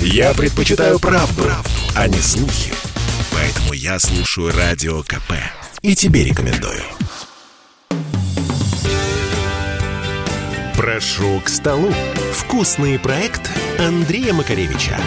Я предпочитаю правду, правду, а не слухи. Поэтому я слушаю Радио КП. И тебе рекомендую. Прошу к столу. Вкусный проект Андрея Макаревича.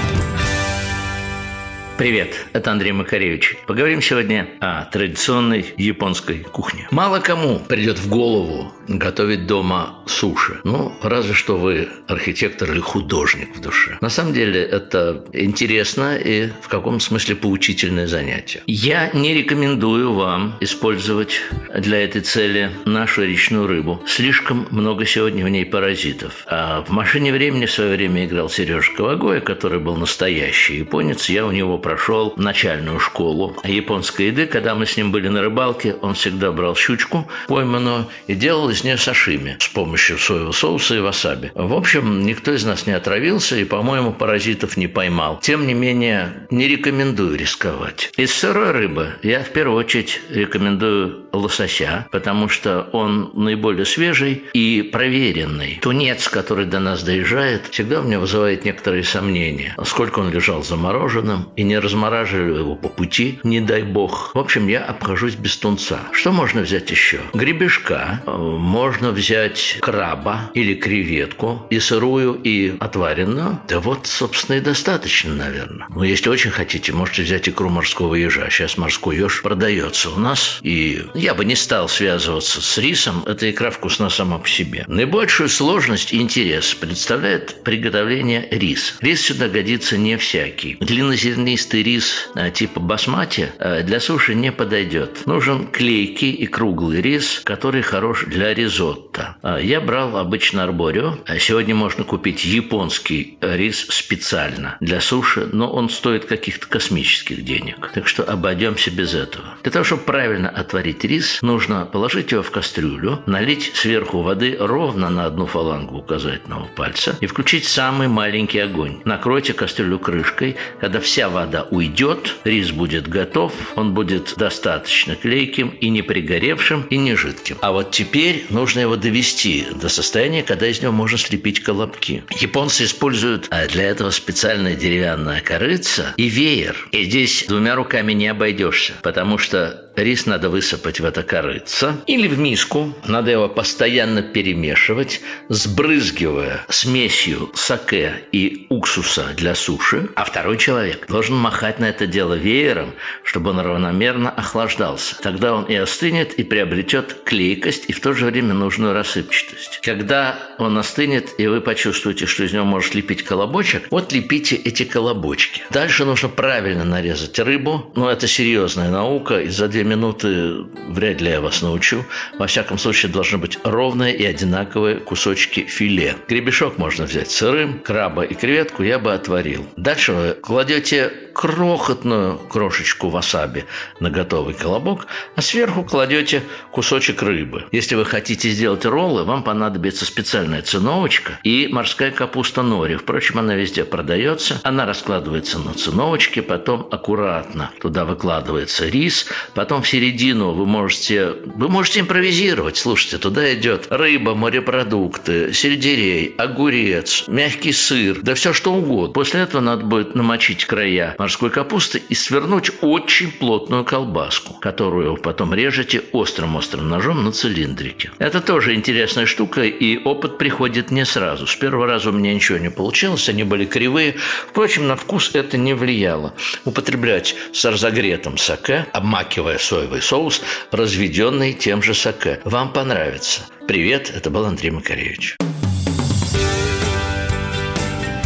Привет, это Андрей Макаревич. Поговорим сегодня о традиционной японской кухне. Мало кому придет в голову готовить дома суши. Ну, разве что вы архитектор или художник в душе. На самом деле это интересно и в каком смысле поучительное занятие. Я не рекомендую вам использовать для этой цели нашу речную рыбу. Слишком много сегодня в ней паразитов. А в «Машине времени» в свое время играл Сережа Ковагоя, который был настоящий японец. Я у него прошел начальную школу японской еды. Когда мы с ним были на рыбалке, он всегда брал щучку пойманную и делал из нее сашими с помощью соевого соуса и васаби. В общем, никто из нас не отравился и, по-моему, паразитов не поймал. Тем не менее, не рекомендую рисковать. Из сырой рыбы я в первую очередь рекомендую лосося, потому что он наиболее свежий и проверенный. Тунец, который до нас доезжает, всегда у меня вызывает некоторые сомнения. Сколько он лежал замороженным и не размораживали его по пути, не дай бог. В общем, я обхожусь без тунца. Что можно взять еще? Гребешка. Э, можно взять краба или креветку и сырую, и отваренную. Да вот, собственно, и достаточно, наверное. Но если очень хотите, можете взять икру морского ежа. Сейчас морской еж продается у нас. И я бы не стал связываться с рисом. Эта икра вкусна сама по себе. Наибольшую сложность и интерес представляет приготовление риса. Рис сюда годится не всякий. Длиннозернистый зернистый рис э, типа басмати э, для суши не подойдет. Нужен клейкий и круглый рис, который хорош для ризотто. Э, я брал обычно арборио. Сегодня можно купить японский рис специально для суши, но он стоит каких-то космических денег. Так что обойдемся без этого. Для того, чтобы правильно отварить рис, нужно положить его в кастрюлю, налить сверху воды ровно на одну фалангу указательного пальца и включить самый маленький огонь. Накройте кастрюлю крышкой. Когда вся вода вода уйдет, рис будет готов, он будет достаточно клейким и не пригоревшим, и не жидким. А вот теперь нужно его довести до состояния, когда из него можно слепить колобки. Японцы используют а, для этого специальное деревянное корыца и веер. И здесь двумя руками не обойдешься, потому что Рис надо высыпать в это корыце или в миску. Надо его постоянно перемешивать, сбрызгивая смесью саке и уксуса для суши. А второй человек должен махать на это дело веером, чтобы он равномерно охлаждался. Тогда он и остынет, и приобретет клейкость, и в то же время нужную рассыпчатость. Когда он остынет, и вы почувствуете, что из него может лепить колобочек, вот лепите эти колобочки. Дальше нужно правильно нарезать рыбу. Но это серьезная наука, и за две минуты вряд ли я вас научу. Во всяком случае, должны быть ровные и одинаковые кусочки филе. Гребешок можно взять сырым, краба и креветку я бы отварил. Дальше вы кладете крохотную крошечку васаби на готовый колобок, а сверху кладете кусочек рыбы. Если вы хотите сделать роллы, вам понадобится специальная циновочка и морская капуста нори. Впрочем, она везде продается. Она раскладывается на циновочке, потом аккуратно туда выкладывается рис, потом в середину вы можете, вы можете импровизировать. Слушайте, туда идет рыба, морепродукты, сельдерей, огурец, мягкий сыр, да все что угодно. После этого надо будет намочить края морской капусты и свернуть очень плотную колбаску, которую потом режете острым-острым ножом на цилиндрике. Это тоже интересная штука, и опыт приходит не сразу. С первого раза у меня ничего не получилось, они были кривые. Впрочем, на вкус это не влияло. Употреблять с разогретым саке, обмакивая соевый соус, разведенный тем же саке. Вам понравится. Привет, это был Андрей Макаревич.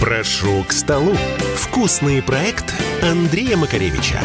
Прошу к столу. Вкусный проект Андрея Макаревича.